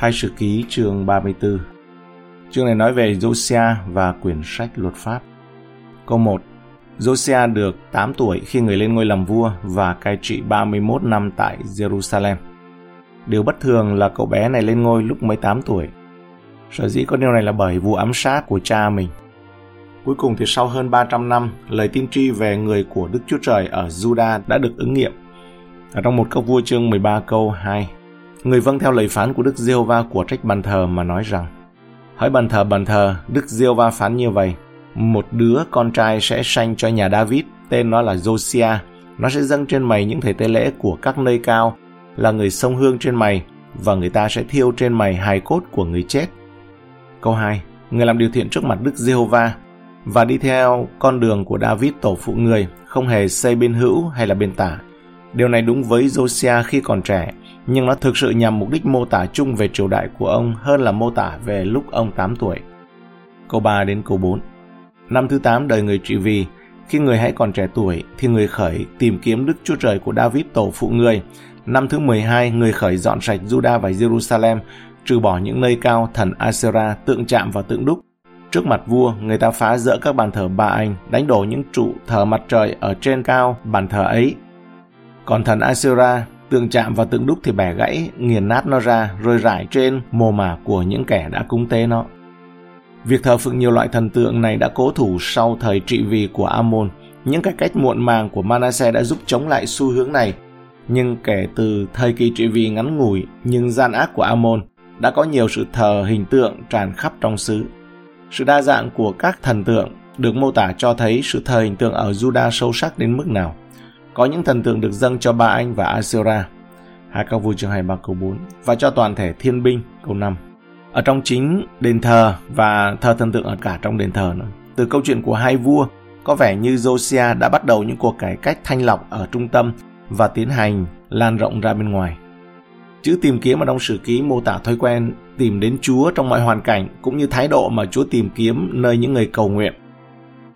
Hai sử ký chương 34 Chương này nói về Josiah và quyển sách luật pháp. Câu 1 Josiah được 8 tuổi khi người lên ngôi làm vua và cai trị 31 năm tại Jerusalem. Điều bất thường là cậu bé này lên ngôi lúc mới 8 tuổi. Sở dĩ có điều này là bởi vụ ám sát của cha mình. Cuối cùng thì sau hơn 300 năm, lời tiên tri về người của Đức Chúa Trời ở Juda đã được ứng nghiệm. Ở trong một câu vua chương 13 câu 2, người vâng theo lời phán của Đức Diêu Va của trách bàn thờ mà nói rằng Hỡi bàn thờ bàn thờ, Đức Diêu Va phán như vậy, một đứa con trai sẽ sanh cho nhà David, tên nó là Josiah. Nó sẽ dâng trên mày những thể tế lễ của các nơi cao, là người sông hương trên mày, và người ta sẽ thiêu trên mày hài cốt của người chết. Câu 2. Người làm điều thiện trước mặt Đức Giê-hô-va và đi theo con đường của David tổ phụ người, không hề xây bên hữu hay là bên tả. Điều này đúng với Josiah khi còn trẻ, nhưng nó thực sự nhằm mục đích mô tả chung về triều đại của ông hơn là mô tả về lúc ông 8 tuổi. Câu 3 đến câu 4 Năm thứ 8 đời người trị vì, khi người hãy còn trẻ tuổi thì người khởi tìm kiếm Đức Chúa Trời của David tổ phụ người. Năm thứ 12, người khởi dọn sạch Juda và Jerusalem, trừ bỏ những nơi cao thần Asera tượng chạm và tượng đúc. Trước mặt vua, người ta phá rỡ các bàn thờ ba anh, đánh đổ những trụ thờ mặt trời ở trên cao bàn thờ ấy. Còn thần Asera, tượng chạm và tượng đúc thì bẻ gãy, nghiền nát nó ra, rồi rải trên mồ mả của những kẻ đã cúng tế nó. Việc thờ phượng nhiều loại thần tượng này đã cố thủ sau thời trị vì của Amon. Những cải cách muộn màng của Manasseh đã giúp chống lại xu hướng này. Nhưng kể từ thời kỳ trị vì ngắn ngủi nhưng gian ác của Amon, đã có nhiều sự thờ hình tượng tràn khắp trong xứ. Sự đa dạng của các thần tượng được mô tả cho thấy sự thờ hình tượng ở Juda sâu sắc đến mức nào. Có những thần tượng được dâng cho ba anh và Asura, hai các vua chương 23 câu 4, và cho toàn thể thiên binh câu 5 ở trong chính đền thờ và thờ thần tượng ở cả trong đền thờ nữa. Từ câu chuyện của hai vua, có vẻ như Josiah đã bắt đầu những cuộc cải cách thanh lọc ở trung tâm và tiến hành lan rộng ra bên ngoài. Chữ tìm kiếm ở trong sử ký mô tả thói quen tìm đến Chúa trong mọi hoàn cảnh cũng như thái độ mà Chúa tìm kiếm nơi những người cầu nguyện.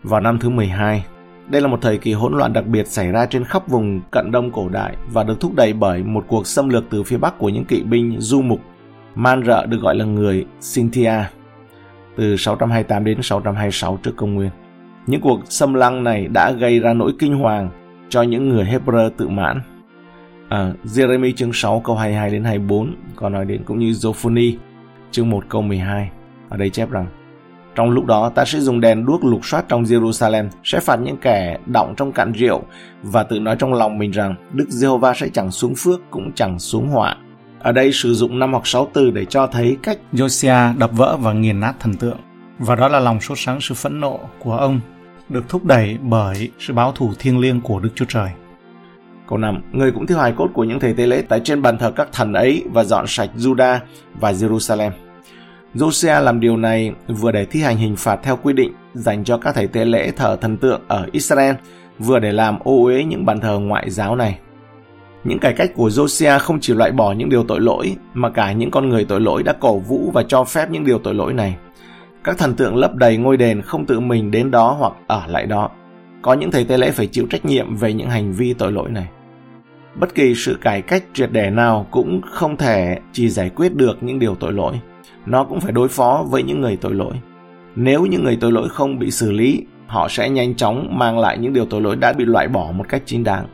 Vào năm thứ 12, đây là một thời kỳ hỗn loạn đặc biệt xảy ra trên khắp vùng cận đông cổ đại và được thúc đẩy bởi một cuộc xâm lược từ phía bắc của những kỵ binh du mục Man rợ được gọi là người Cynthia từ 628 đến 626 trước công nguyên. Những cuộc xâm lăng này đã gây ra nỗi kinh hoàng cho những người Hebrew tự mãn. À, Jeremy chương 6 câu 22 đến 24 có nói đến cũng như Zophony chương 1 câu 12. Ở đây chép rằng trong lúc đó ta sẽ dùng đèn đuốc lục soát trong Jerusalem, sẽ phạt những kẻ động trong cạn rượu và tự nói trong lòng mình rằng Đức Giê-hô-va sẽ chẳng xuống phước cũng chẳng xuống họa. Ở đây sử dụng năm hoặc sáu từ để cho thấy cách Josiah đập vỡ và nghiền nát thần tượng. Và đó là lòng sốt sáng sự phẫn nộ của ông được thúc đẩy bởi sự báo thù thiêng liêng của Đức Chúa Trời. Câu 5. Người cũng thiêu hài cốt của những thầy tế lễ tại trên bàn thờ các thần ấy và dọn sạch Juda và Jerusalem. Josiah làm điều này vừa để thi hành hình phạt theo quy định dành cho các thầy tế lễ thờ thần tượng ở Israel, vừa để làm ô uế những bàn thờ ngoại giáo này. Những cải cách của Josiah không chỉ loại bỏ những điều tội lỗi, mà cả những con người tội lỗi đã cổ vũ và cho phép những điều tội lỗi này. Các thần tượng lấp đầy ngôi đền không tự mình đến đó hoặc ở lại đó. Có những thầy tế lễ phải chịu trách nhiệm về những hành vi tội lỗi này. Bất kỳ sự cải cách triệt để nào cũng không thể chỉ giải quyết được những điều tội lỗi. Nó cũng phải đối phó với những người tội lỗi. Nếu những người tội lỗi không bị xử lý, họ sẽ nhanh chóng mang lại những điều tội lỗi đã bị loại bỏ một cách chính đáng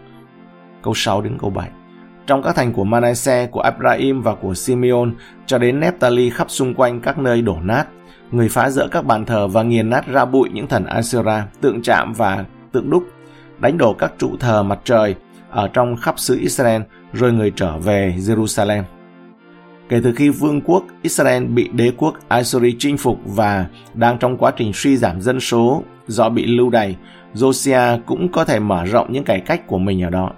câu 6 đến câu 7. Trong các thành của Manasseh, của Abraham và của Simeon cho đến Nephtali khắp xung quanh các nơi đổ nát, người phá rỡ các bàn thờ và nghiền nát ra bụi những thần Asera, tượng chạm và tượng đúc, đánh đổ các trụ thờ mặt trời ở trong khắp xứ Israel, rồi người trở về Jerusalem. Kể từ khi vương quốc Israel bị đế quốc Assyria chinh phục và đang trong quá trình suy giảm dân số do bị lưu đày, Josiah cũng có thể mở rộng những cải cách của mình ở đó.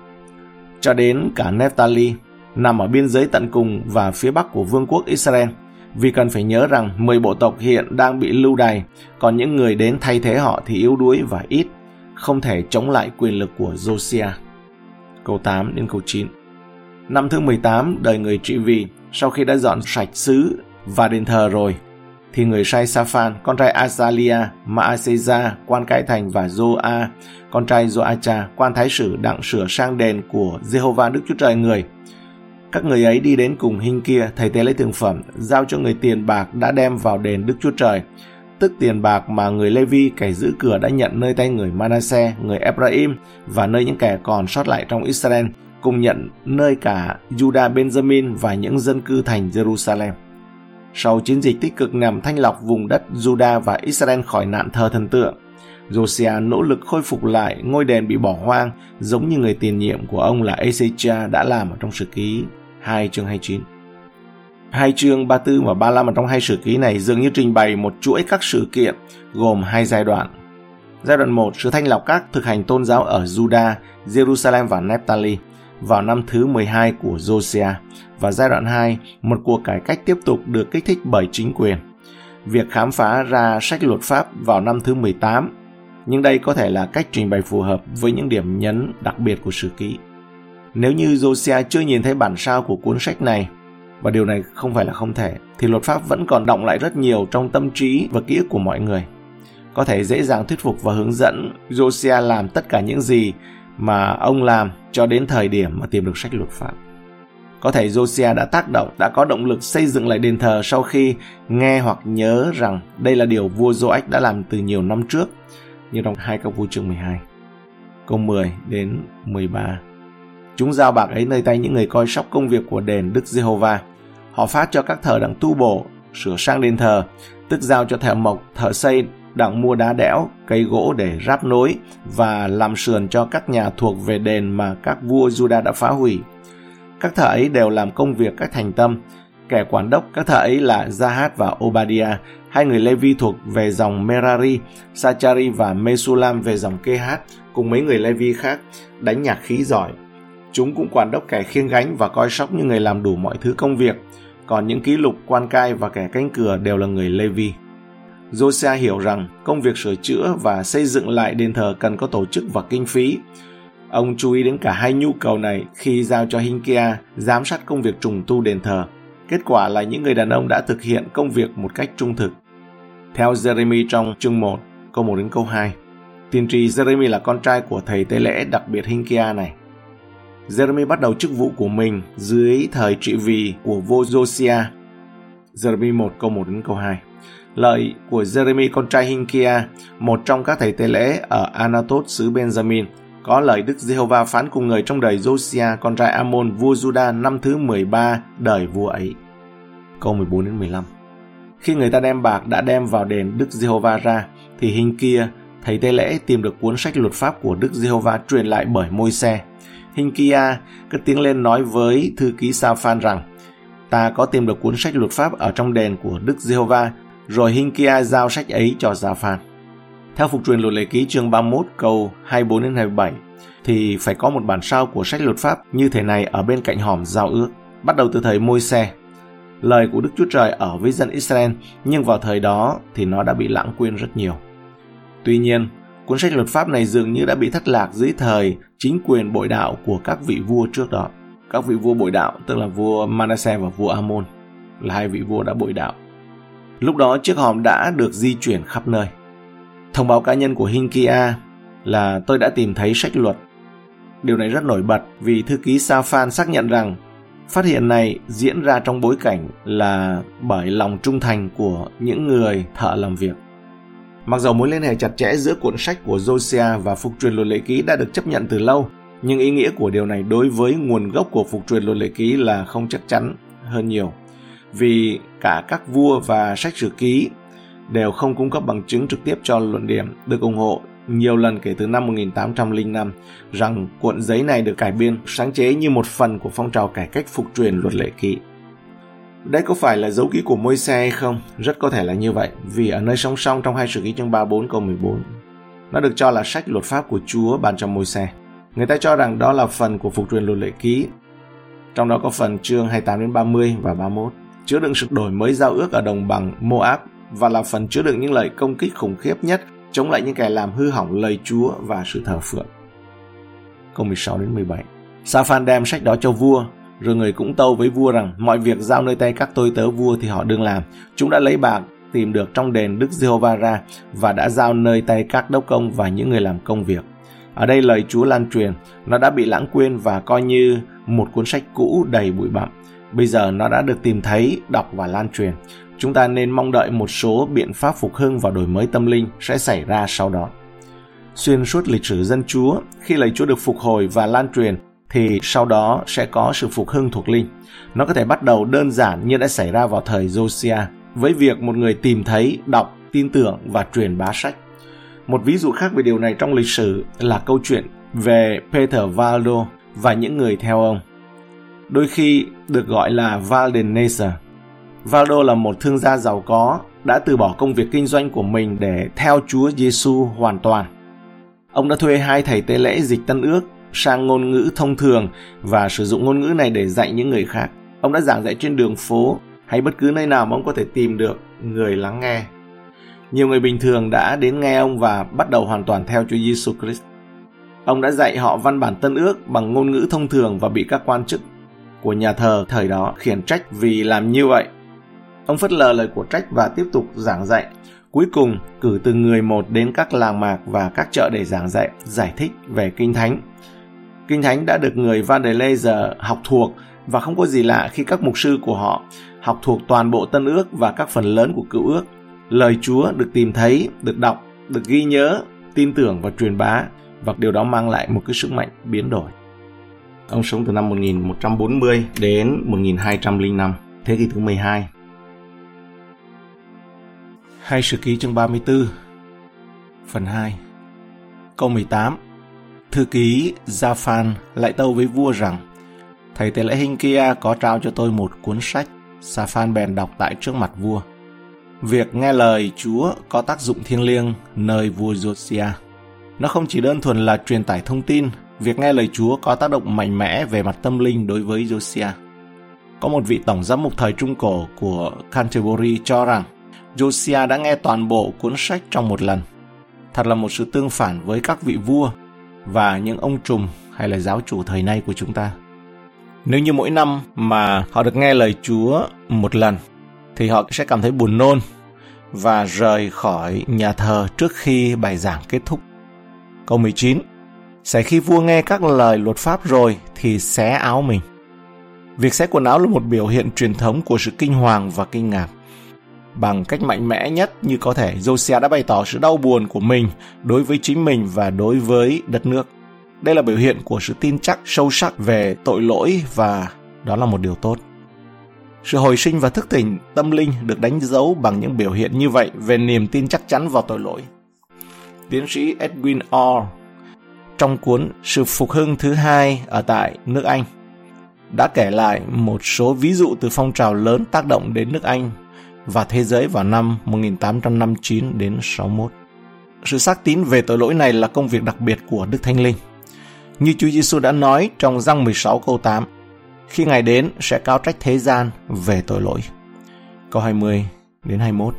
Cho đến cả Nephtali, nằm ở biên giới tận cùng và phía bắc của vương quốc Israel, vì cần phải nhớ rằng 10 bộ tộc hiện đang bị lưu đày, còn những người đến thay thế họ thì yếu đuối và ít, không thể chống lại quyền lực của Josiah. Câu 8 đến câu 9 Năm thứ 18 đời người trị vì, sau khi đã dọn sạch xứ và đền thờ rồi, thì người sai Safan, con trai Azalia, Maaseza, quan cai thành và Joa, con trai Zoacha, quan thái sử đặng sửa sang đền của Jehovah Đức Chúa Trời người. Các người ấy đi đến cùng hình kia, thầy tế lấy thường phẩm, giao cho người tiền bạc đã đem vào đền Đức Chúa Trời, tức tiền bạc mà người Levi kẻ giữ cửa đã nhận nơi tay người Manasseh, người Ephraim và nơi những kẻ còn sót lại trong Israel, cùng nhận nơi cả Judah Benjamin và những dân cư thành Jerusalem. Sau chiến dịch tích cực nhằm thanh lọc vùng đất Judah và Israel khỏi nạn thờ thần tượng, Josiah nỗ lực khôi phục lại ngôi đền bị bỏ hoang giống như người tiền nhiệm của ông là Ezechia đã làm ở trong sử ký 2 chương 29. Hai chương 34 và 35 ở trong hai sử ký này dường như trình bày một chuỗi các sự kiện gồm hai giai đoạn. Giai đoạn 1, sự thanh lọc các thực hành tôn giáo ở Judah, Jerusalem và Naphtali vào năm thứ 12 của Josiah và giai đoạn 2, một cuộc cải cách tiếp tục được kích thích bởi chính quyền. Việc khám phá ra sách luật pháp vào năm thứ 18, nhưng đây có thể là cách trình bày phù hợp với những điểm nhấn đặc biệt của sử ký. Nếu như Josiah chưa nhìn thấy bản sao của cuốn sách này, và điều này không phải là không thể, thì luật pháp vẫn còn động lại rất nhiều trong tâm trí và ký ức của mọi người. Có thể dễ dàng thuyết phục và hướng dẫn Josiah làm tất cả những gì mà ông làm cho đến thời điểm mà tìm được sách luật pháp. Có thể Josiah đã tác động, đã có động lực xây dựng lại đền thờ sau khi nghe hoặc nhớ rằng đây là điều vua Joach đã làm từ nhiều năm trước, như trong hai câu vua chương 12. Câu 10 đến 13 Chúng giao bạc ấy nơi tay những người coi sóc công việc của đền Đức Giê-hô-va. Họ phát cho các thờ đặng tu bổ, sửa sang đền thờ, tức giao cho thợ mộc, thợ xây đặng mua đá đẽo, cây gỗ để ráp nối và làm sườn cho các nhà thuộc về đền mà các vua Juda đã phá hủy. Các thợ ấy đều làm công việc các thành tâm. Kẻ quản đốc các thợ ấy là Zahat và Obadiah, hai người Levi thuộc về dòng Merari, Sachari và Mesulam về dòng Kehat, cùng mấy người Levi khác, đánh nhạc khí giỏi. Chúng cũng quản đốc kẻ khiêng gánh và coi sóc những người làm đủ mọi thứ công việc, còn những ký lục, quan cai và kẻ canh cửa đều là người Levi. Josiah hiểu rằng công việc sửa chữa và xây dựng lại đền thờ cần có tổ chức và kinh phí. Ông chú ý đến cả hai nhu cầu này khi giao cho Hinkia giám sát công việc trùng tu đền thờ. Kết quả là những người đàn ông đã thực hiện công việc một cách trung thực. Theo Jeremy trong chương 1, câu 1 đến câu 2, tiên tri Jeremy là con trai của thầy tế lễ đặc biệt Hinkia này. Jeremy bắt đầu chức vụ của mình dưới thời trị vì của vua Josiah. Jeremy 1 câu 1 đến câu 2 Lời của Jeremy con trai Hinkia, một trong các thầy tế lễ ở Anatot xứ Benjamin, có lời Đức Giê-hô-va phán cùng người trong đời Josiah con trai Amon vua Juda năm thứ 13 đời vua ấy. Câu 14 đến 15. Khi người ta đem bạc đã đem vào đền Đức Giê-hô-va ra, thì hình kia, thầy tế lễ tìm được cuốn sách luật pháp của Đức Giê-hô-va truyền lại bởi môi xe. Hình kia cất tiếng lên nói với thư ký Sa Phan rằng, ta có tìm được cuốn sách luật pháp ở trong đền của Đức Giê-hô-va rồi Hinkia giao sách ấy cho Gia Phan. Theo phục truyền luật lệ ký chương 31 câu 24 đến 27 thì phải có một bản sao của sách luật pháp như thế này ở bên cạnh hòm giao ước, bắt đầu từ thời môi xe. Lời của Đức Chúa Trời ở với dân Israel, nhưng vào thời đó thì nó đã bị lãng quên rất nhiều. Tuy nhiên, cuốn sách luật pháp này dường như đã bị thất lạc dưới thời chính quyền bội đạo của các vị vua trước đó. Các vị vua bội đạo tức là vua Manasseh và vua Amon là hai vị vua đã bội đạo. Lúc đó chiếc hòm đã được di chuyển khắp nơi. Thông báo cá nhân của Hinkia là tôi đã tìm thấy sách luật. Điều này rất nổi bật vì thư ký Safan xác nhận rằng phát hiện này diễn ra trong bối cảnh là bởi lòng trung thành của những người thợ làm việc. Mặc dù mối liên hệ chặt chẽ giữa cuộn sách của Josiah và phục truyền luật lệ ký đã được chấp nhận từ lâu, nhưng ý nghĩa của điều này đối với nguồn gốc của phục truyền luật lệ ký là không chắc chắn hơn nhiều vì cả các vua và sách sử ký đều không cung cấp bằng chứng trực tiếp cho luận điểm được ủng hộ nhiều lần kể từ năm 1805 rằng cuộn giấy này được cải biên sáng chế như một phần của phong trào cải cách phục truyền luật lệ kỵ. Đây có phải là dấu ký của môi xe hay không? Rất có thể là như vậy, vì ở nơi song song trong hai sử ký chương 34 câu 14, nó được cho là sách luật pháp của Chúa ban cho môi xe. Người ta cho rằng đó là phần của phục truyền luật lệ ký, trong đó có phần chương 28 đến 30 và 31 chứa đựng sự đổi mới giao ước ở đồng bằng Moab và là phần chứa đựng những lời công kích khủng khiếp nhất chống lại những kẻ làm hư hỏng lời Chúa và sự thờ phượng. Câu 16 đến 17 Sa-phan đem sách đó cho vua, rồi người cũng tâu với vua rằng mọi việc giao nơi tay các tôi tớ vua thì họ đương làm. Chúng đã lấy bạc tìm được trong đền Đức Giê-hô-va ra và đã giao nơi tay các đốc công và những người làm công việc. Ở đây lời Chúa lan truyền, nó đã bị lãng quên và coi như một cuốn sách cũ đầy bụi bặm. Bây giờ nó đã được tìm thấy, đọc và lan truyền. Chúng ta nên mong đợi một số biện pháp phục hưng và đổi mới tâm linh sẽ xảy ra sau đó. Xuyên suốt lịch sử dân Chúa, khi lời Chúa được phục hồi và lan truyền, thì sau đó sẽ có sự phục hưng thuộc linh. Nó có thể bắt đầu đơn giản như đã xảy ra vào thời Josiah, với việc một người tìm thấy, đọc, tin tưởng và truyền bá sách. Một ví dụ khác về điều này trong lịch sử là câu chuyện về Peter Valdo và những người theo ông. Đôi khi được gọi là Valdenesa. Valdo là một thương gia giàu có, đã từ bỏ công việc kinh doanh của mình để theo Chúa Giêsu hoàn toàn. Ông đã thuê hai thầy tế lễ dịch Tân Ước sang ngôn ngữ thông thường và sử dụng ngôn ngữ này để dạy những người khác. Ông đã giảng dạy trên đường phố hay bất cứ nơi nào mà ông có thể tìm được người lắng nghe. Nhiều người bình thường đã đến nghe ông và bắt đầu hoàn toàn theo Chúa Giêsu Christ. Ông đã dạy họ văn bản tân ước bằng ngôn ngữ thông thường và bị các quan chức của nhà thờ thời đó khiển trách vì làm như vậy. Ông phất lờ lời của trách và tiếp tục giảng dạy. Cuối cùng, cử từng người một đến các làng mạc và các chợ để giảng dạy, giải thích về Kinh Thánh. Kinh Thánh đã được người Vandelaser học thuộc và không có gì lạ khi các mục sư của họ học thuộc toàn bộ Tân ước và các phần lớn của Cựu ước. Lời Chúa được tìm thấy, được đọc, được ghi nhớ, tin tưởng và truyền bá và điều đó mang lại một cái sức mạnh biến đổi. Ông sống từ năm 1140 đến 1205, thế kỷ thứ 12. Hai sử ký chương 34 Phần 2 Câu 18 Thư ký Gia lại tâu với vua rằng Thầy tế lễ hình kia có trao cho tôi một cuốn sách Sa Phan bèn đọc tại trước mặt vua Việc nghe lời Chúa có tác dụng thiêng liêng nơi vua Josiah. Nó không chỉ đơn thuần là truyền tải thông tin, việc nghe lời Chúa có tác động mạnh mẽ về mặt tâm linh đối với Josiah. Có một vị tổng giám mục thời Trung Cổ của Canterbury cho rằng Josiah đã nghe toàn bộ cuốn sách trong một lần. Thật là một sự tương phản với các vị vua và những ông trùm hay là giáo chủ thời nay của chúng ta. Nếu như mỗi năm mà họ được nghe lời Chúa một lần, thì họ sẽ cảm thấy buồn nôn và rời khỏi nhà thờ trước khi bài giảng kết thúc. Câu 19 sẽ khi vua nghe các lời luật pháp rồi thì xé áo mình. Việc xé quần áo là một biểu hiện truyền thống của sự kinh hoàng và kinh ngạc. Bằng cách mạnh mẽ nhất như có thể, Josiah đã bày tỏ sự đau buồn của mình đối với chính mình và đối với đất nước. Đây là biểu hiện của sự tin chắc sâu sắc về tội lỗi và đó là một điều tốt. Sự hồi sinh và thức tỉnh tâm linh được đánh dấu bằng những biểu hiện như vậy về niềm tin chắc chắn vào tội lỗi. Tiến sĩ Edwin Orr trong cuốn Sự phục hưng thứ hai ở tại nước Anh đã kể lại một số ví dụ từ phong trào lớn tác động đến nước Anh và thế giới vào năm 1859 đến 61. Sự xác tín về tội lỗi này là công việc đặc biệt của Đức Thánh Linh. Như Chúa Giêsu đã nói trong răng 16 câu 8, khi Ngài đến sẽ cao trách thế gian về tội lỗi. Câu 20 đến 21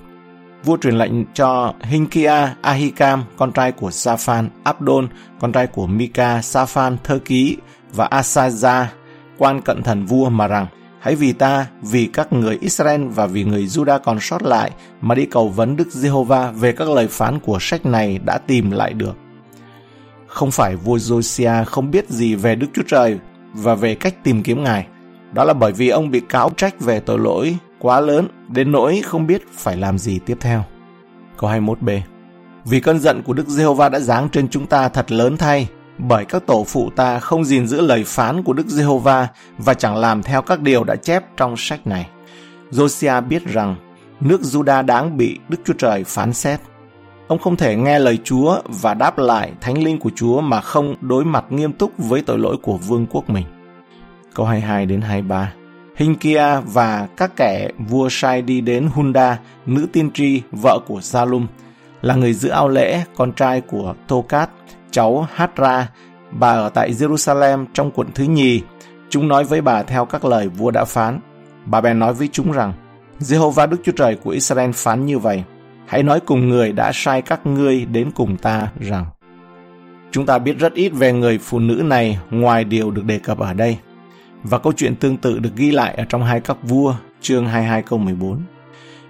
Vua truyền lệnh cho Hinkia Ahikam, con trai của Safan Abdon, con trai của Mika, Safan thơ ký và Asaja, quan cận thần vua mà rằng Hãy vì ta, vì các người Israel và vì người Judah còn sót lại mà đi cầu vấn Đức Giê-hô-va về các lời phán của sách này đã tìm lại được. Không phải vua Josiah không biết gì về Đức Chúa Trời và về cách tìm kiếm Ngài. Đó là bởi vì ông bị cáo trách về tội lỗi quá lớn đến nỗi không biết phải làm gì tiếp theo. Câu 21b Vì cơn giận của Đức Giê-hô-va đã giáng trên chúng ta thật lớn thay, bởi các tổ phụ ta không gìn giữ lời phán của Đức Giê-hô-va và chẳng làm theo các điều đã chép trong sách này. Josiah biết rằng nước Juda đáng bị Đức Chúa Trời phán xét. Ông không thể nghe lời Chúa và đáp lại thánh linh của Chúa mà không đối mặt nghiêm túc với tội lỗi của vương quốc mình. Câu 22 đến 23 Hinkia và các kẻ vua sai đi đến Hunda, nữ tiên tri, vợ của Salum, là người giữ ao lễ, con trai của Tokat, cháu Hatra, bà ở tại Jerusalem trong quận thứ nhì. Chúng nói với bà theo các lời vua đã phán. Bà bèn nói với chúng rằng, Jehovah Đức Chúa Trời của Israel phán như vậy. Hãy nói cùng người đã sai các ngươi đến cùng ta rằng, Chúng ta biết rất ít về người phụ nữ này ngoài điều được đề cập ở đây. Và câu chuyện tương tự được ghi lại ở trong hai các vua, chương 22 câu 14.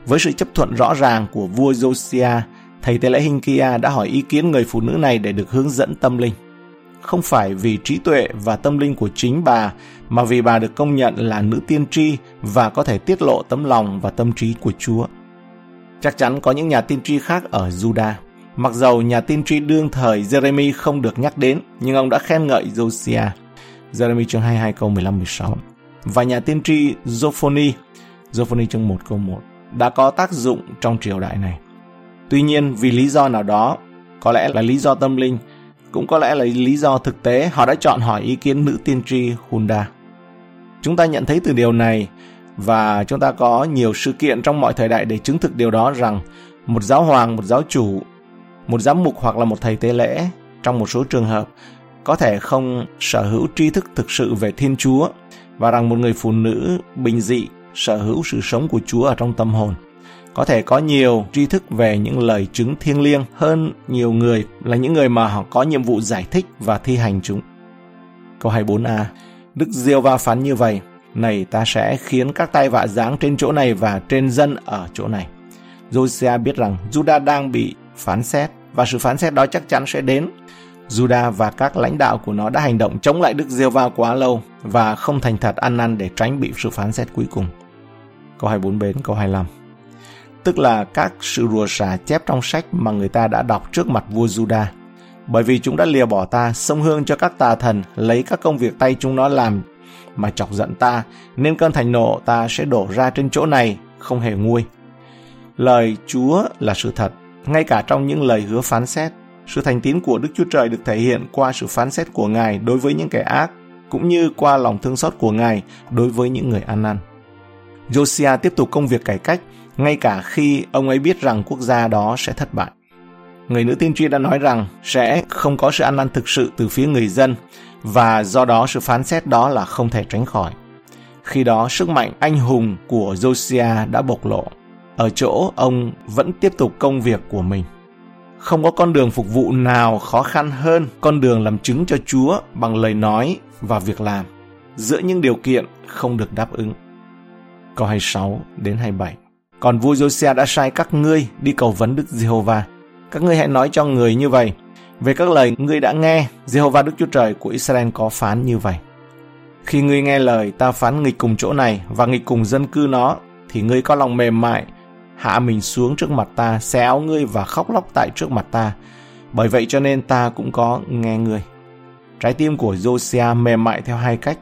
Với sự chấp thuận rõ ràng của vua Josiah, thầy tế lễ Hinkia đã hỏi ý kiến người phụ nữ này để được hướng dẫn tâm linh. không phải vì trí tuệ và tâm linh của chính bà, mà vì bà được công nhận là nữ tiên tri và có thể tiết lộ tấm lòng và tâm trí của Chúa. Chắc chắn có những nhà tiên tri khác ở Judah. Mặc dầu nhà tiên tri đương thời Jeremy không được nhắc đến, nhưng ông đã khen ngợi Josiah. Jeremy chương 22 câu 15-16. Và nhà tiên tri Zophoni, Zophoni chương 1 câu 1, đã có tác dụng trong triều đại này. Tuy nhiên, vì lý do nào đó, có lẽ là lý do tâm linh, cũng có lẽ là lý do thực tế, họ đã chọn hỏi ý kiến nữ tiên tri Hunda. Chúng ta nhận thấy từ điều này và chúng ta có nhiều sự kiện trong mọi thời đại để chứng thực điều đó rằng một giáo hoàng, một giáo chủ, một giám mục hoặc là một thầy tế lễ trong một số trường hợp có thể không sở hữu tri thức thực sự về Thiên Chúa và rằng một người phụ nữ bình dị sở hữu sự sống của Chúa ở trong tâm hồn. Có thể có nhiều tri thức về những lời chứng thiêng liêng hơn nhiều người là những người mà họ có nhiệm vụ giải thích và thi hành chúng. Câu 24a Đức Diêu Va phán như vậy, này ta sẽ khiến các tay vạ giáng trên chỗ này và trên dân ở chỗ này. Josiah biết rằng Judah đang bị phán xét và sự phán xét đó chắc chắn sẽ đến. Juda và các lãnh đạo của nó đã hành động chống lại Đức Diêu Va quá lâu và không thành thật ăn năn để tránh bị sự phán xét cuối cùng. Câu 24 đến câu 25 Tức là các sự rùa xả chép trong sách mà người ta đã đọc trước mặt vua Juda. Bởi vì chúng đã lìa bỏ ta, sông hương cho các tà thần, lấy các công việc tay chúng nó làm mà chọc giận ta, nên cơn thành nộ ta sẽ đổ ra trên chỗ này, không hề nguôi. Lời Chúa là sự thật, ngay cả trong những lời hứa phán xét. Sự thành tín của Đức Chúa Trời được thể hiện qua sự phán xét của Ngài đối với những kẻ ác, cũng như qua lòng thương xót của Ngài đối với những người ăn năn. Josiah tiếp tục công việc cải cách, ngay cả khi ông ấy biết rằng quốc gia đó sẽ thất bại. Người nữ tiên tri đã nói rằng sẽ không có sự ăn năn thực sự từ phía người dân và do đó sự phán xét đó là không thể tránh khỏi. Khi đó sức mạnh anh hùng của Josiah đã bộc lộ. Ở chỗ ông vẫn tiếp tục công việc của mình. Không có con đường phục vụ nào khó khăn hơn con đường làm chứng cho Chúa bằng lời nói và việc làm giữa những điều kiện không được đáp ứng. Câu 26 đến 27 Còn vua Josia đã sai các ngươi đi cầu vấn Đức Giê-hô-va. Các ngươi hãy nói cho người như vậy. Về các lời ngươi đã nghe, Giê-hô-va Đức Chúa Trời của Israel có phán như vậy. Khi ngươi nghe lời ta phán nghịch cùng chỗ này và nghịch cùng dân cư nó, thì ngươi có lòng mềm mại, hạ mình xuống trước mặt ta, xé áo ngươi và khóc lóc tại trước mặt ta. Bởi vậy cho nên ta cũng có nghe ngươi. Trái tim của Josiah mềm mại theo hai cách.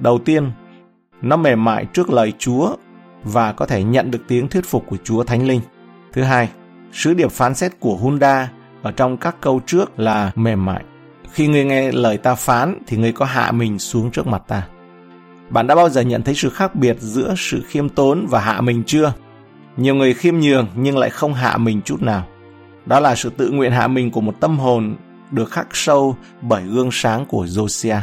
Đầu tiên, nó mềm mại trước lời Chúa và có thể nhận được tiếng thuyết phục của Chúa Thánh Linh. Thứ hai, sứ điệp phán xét của Hunda ở trong các câu trước là mềm mại. Khi ngươi nghe lời ta phán thì ngươi có hạ mình xuống trước mặt ta. Bạn đã bao giờ nhận thấy sự khác biệt giữa sự khiêm tốn và hạ mình chưa? Nhiều người khiêm nhường nhưng lại không hạ mình chút nào. Đó là sự tự nguyện hạ mình của một tâm hồn được khắc sâu bởi gương sáng của Josiah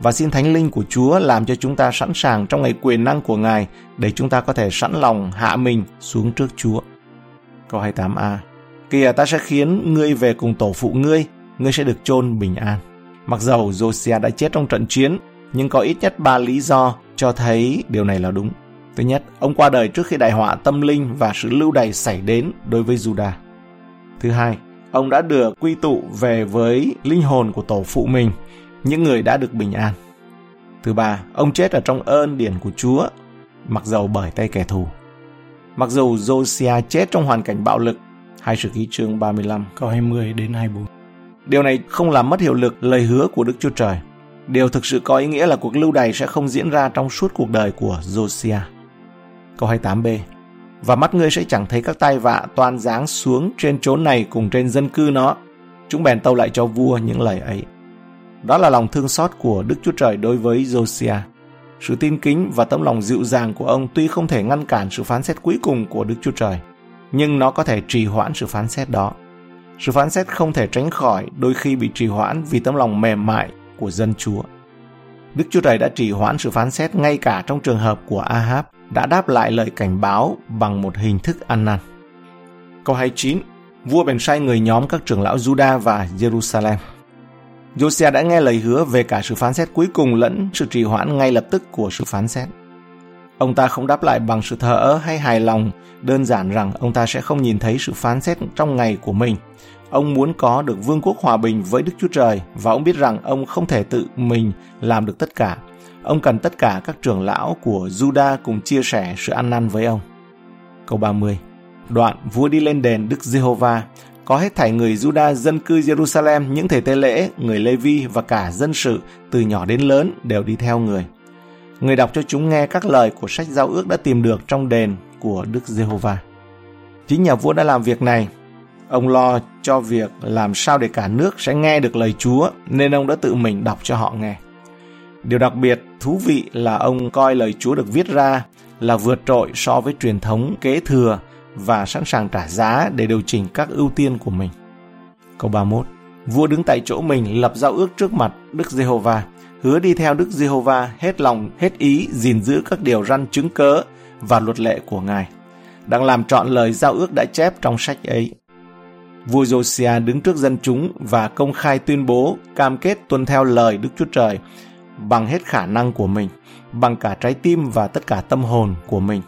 và xin Thánh Linh của Chúa làm cho chúng ta sẵn sàng trong ngày quyền năng của Ngài để chúng ta có thể sẵn lòng hạ mình xuống trước Chúa. Câu 28a Kìa ta sẽ khiến ngươi về cùng tổ phụ ngươi, ngươi sẽ được chôn bình an. Mặc dầu Josiah đã chết trong trận chiến, nhưng có ít nhất ba lý do cho thấy điều này là đúng. Thứ nhất, ông qua đời trước khi đại họa tâm linh và sự lưu đày xảy đến đối với Judah. Thứ hai, ông đã được quy tụ về với linh hồn của tổ phụ mình những người đã được bình an. Thứ ba, ông chết ở trong ơn điển của Chúa, mặc dầu bởi tay kẻ thù. Mặc dù Josiah chết trong hoàn cảnh bạo lực, hai sử ký chương 35 câu 20 đến 24. Điều này không làm mất hiệu lực lời hứa của Đức Chúa Trời. Điều thực sự có ý nghĩa là cuộc lưu đày sẽ không diễn ra trong suốt cuộc đời của Josiah. Câu 28b Và mắt ngươi sẽ chẳng thấy các tai vạ toàn giáng xuống trên chốn này cùng trên dân cư nó. Chúng bèn tâu lại cho vua những lời ấy. Đó là lòng thương xót của Đức Chúa Trời đối với Josiah. Sự tin kính và tấm lòng dịu dàng của ông tuy không thể ngăn cản sự phán xét cuối cùng của Đức Chúa Trời, nhưng nó có thể trì hoãn sự phán xét đó. Sự phán xét không thể tránh khỏi đôi khi bị trì hoãn vì tấm lòng mềm mại của dân Chúa. Đức Chúa Trời đã trì hoãn sự phán xét ngay cả trong trường hợp của Ahab đã đáp lại lời cảnh báo bằng một hình thức ăn năn. Câu 29 Vua bèn sai người nhóm các trưởng lão Juda và Jerusalem Josiah đã nghe lời hứa về cả sự phán xét cuối cùng lẫn sự trì hoãn ngay lập tức của sự phán xét. Ông ta không đáp lại bằng sự thờ ơ hay hài lòng, đơn giản rằng ông ta sẽ không nhìn thấy sự phán xét trong ngày của mình. Ông muốn có được vương quốc hòa bình với Đức Chúa Trời và ông biết rằng ông không thể tự mình làm được tất cả. Ông cần tất cả các trưởng lão của Juda cùng chia sẻ sự ăn năn với ông. Câu 30 Đoạn vua đi lên đền Đức Giê-hô-va, có hết thảy người Juda dân cư Jerusalem, những thầy tế lễ, người Lê-vi và cả dân sự từ nhỏ đến lớn đều đi theo người. Người đọc cho chúng nghe các lời của sách giao ước đã tìm được trong đền của Đức Giê-hô-va. Chính nhà vua đã làm việc này. Ông lo cho việc làm sao để cả nước sẽ nghe được lời Chúa, nên ông đã tự mình đọc cho họ nghe. Điều đặc biệt thú vị là ông coi lời Chúa được viết ra là vượt trội so với truyền thống kế thừa và sẵn sàng trả giá để điều chỉnh các ưu tiên của mình. Câu 31 Vua đứng tại chỗ mình lập giao ước trước mặt Đức Giê-hô-va, hứa đi theo Đức Giê-hô-va hết lòng, hết ý, gìn giữ các điều răn chứng cớ và luật lệ của Ngài. Đang làm trọn lời giao ước đã chép trong sách ấy. Vua Josiah đứng trước dân chúng và công khai tuyên bố cam kết tuân theo lời Đức Chúa Trời bằng hết khả năng của mình, bằng cả trái tim và tất cả tâm hồn của mình.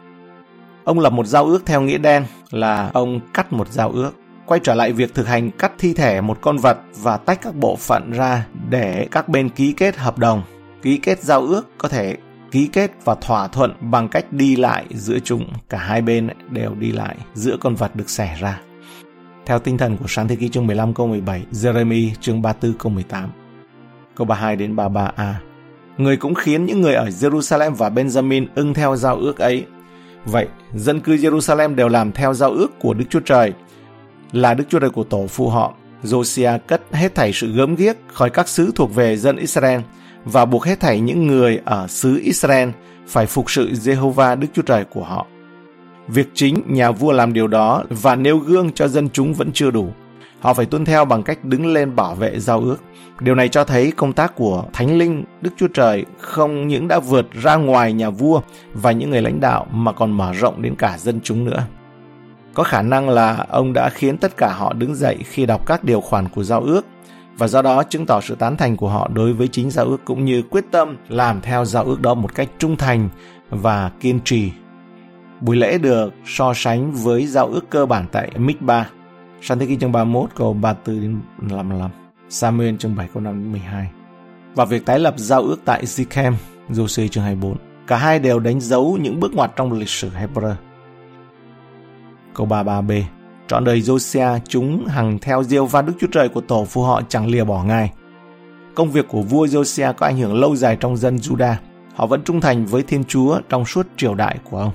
Ông lập một giao ước theo nghĩa đen là ông cắt một giao ước. Quay trở lại việc thực hành cắt thi thể một con vật và tách các bộ phận ra để các bên ký kết hợp đồng. Ký kết giao ước có thể ký kết và thỏa thuận bằng cách đi lại giữa chúng. Cả hai bên đều đi lại giữa con vật được xẻ ra. Theo tinh thần của sáng thế ký chương 15 câu 17, Jeremy chương 34 câu 18. Câu 32 đến 33a. Người cũng khiến những người ở Jerusalem và Benjamin ưng theo giao ước ấy. Vậy, dân cư Jerusalem đều làm theo giao ước của Đức Chúa Trời, là Đức Chúa Trời của tổ phụ họ. Josiah cất hết thảy sự gớm ghiếc khỏi các xứ thuộc về dân Israel và buộc hết thảy những người ở xứ Israel phải phục sự Jehovah Đức Chúa Trời của họ. Việc chính nhà vua làm điều đó và nêu gương cho dân chúng vẫn chưa đủ. Họ phải tuân theo bằng cách đứng lên bảo vệ giao ước. Điều này cho thấy công tác của Thánh Linh Đức Chúa Trời không những đã vượt ra ngoài nhà vua và những người lãnh đạo mà còn mở rộng đến cả dân chúng nữa. Có khả năng là ông đã khiến tất cả họ đứng dậy khi đọc các điều khoản của giao ước và do đó chứng tỏ sự tán thành của họ đối với chính giao ước cũng như quyết tâm làm theo giao ước đó một cách trung thành và kiên trì. Buổi lễ được so sánh với giao ước cơ bản tại Mikba, Sáng thế ký chương 31 câu 34 đến 55, Samuel chương 7 câu 5 đến 12. Và việc tái lập giao ước tại Zichem, Joshua chương 24. Cả hai đều đánh dấu những bước ngoặt trong lịch sử Hebrew. Câu 33b Trọn đời Josiah chúng hằng theo diêu và Đức Chúa Trời của tổ phụ họ chẳng lìa bỏ ngài. Công việc của vua Josiah có ảnh hưởng lâu dài trong dân Judah. Họ vẫn trung thành với Thiên Chúa trong suốt triều đại của ông.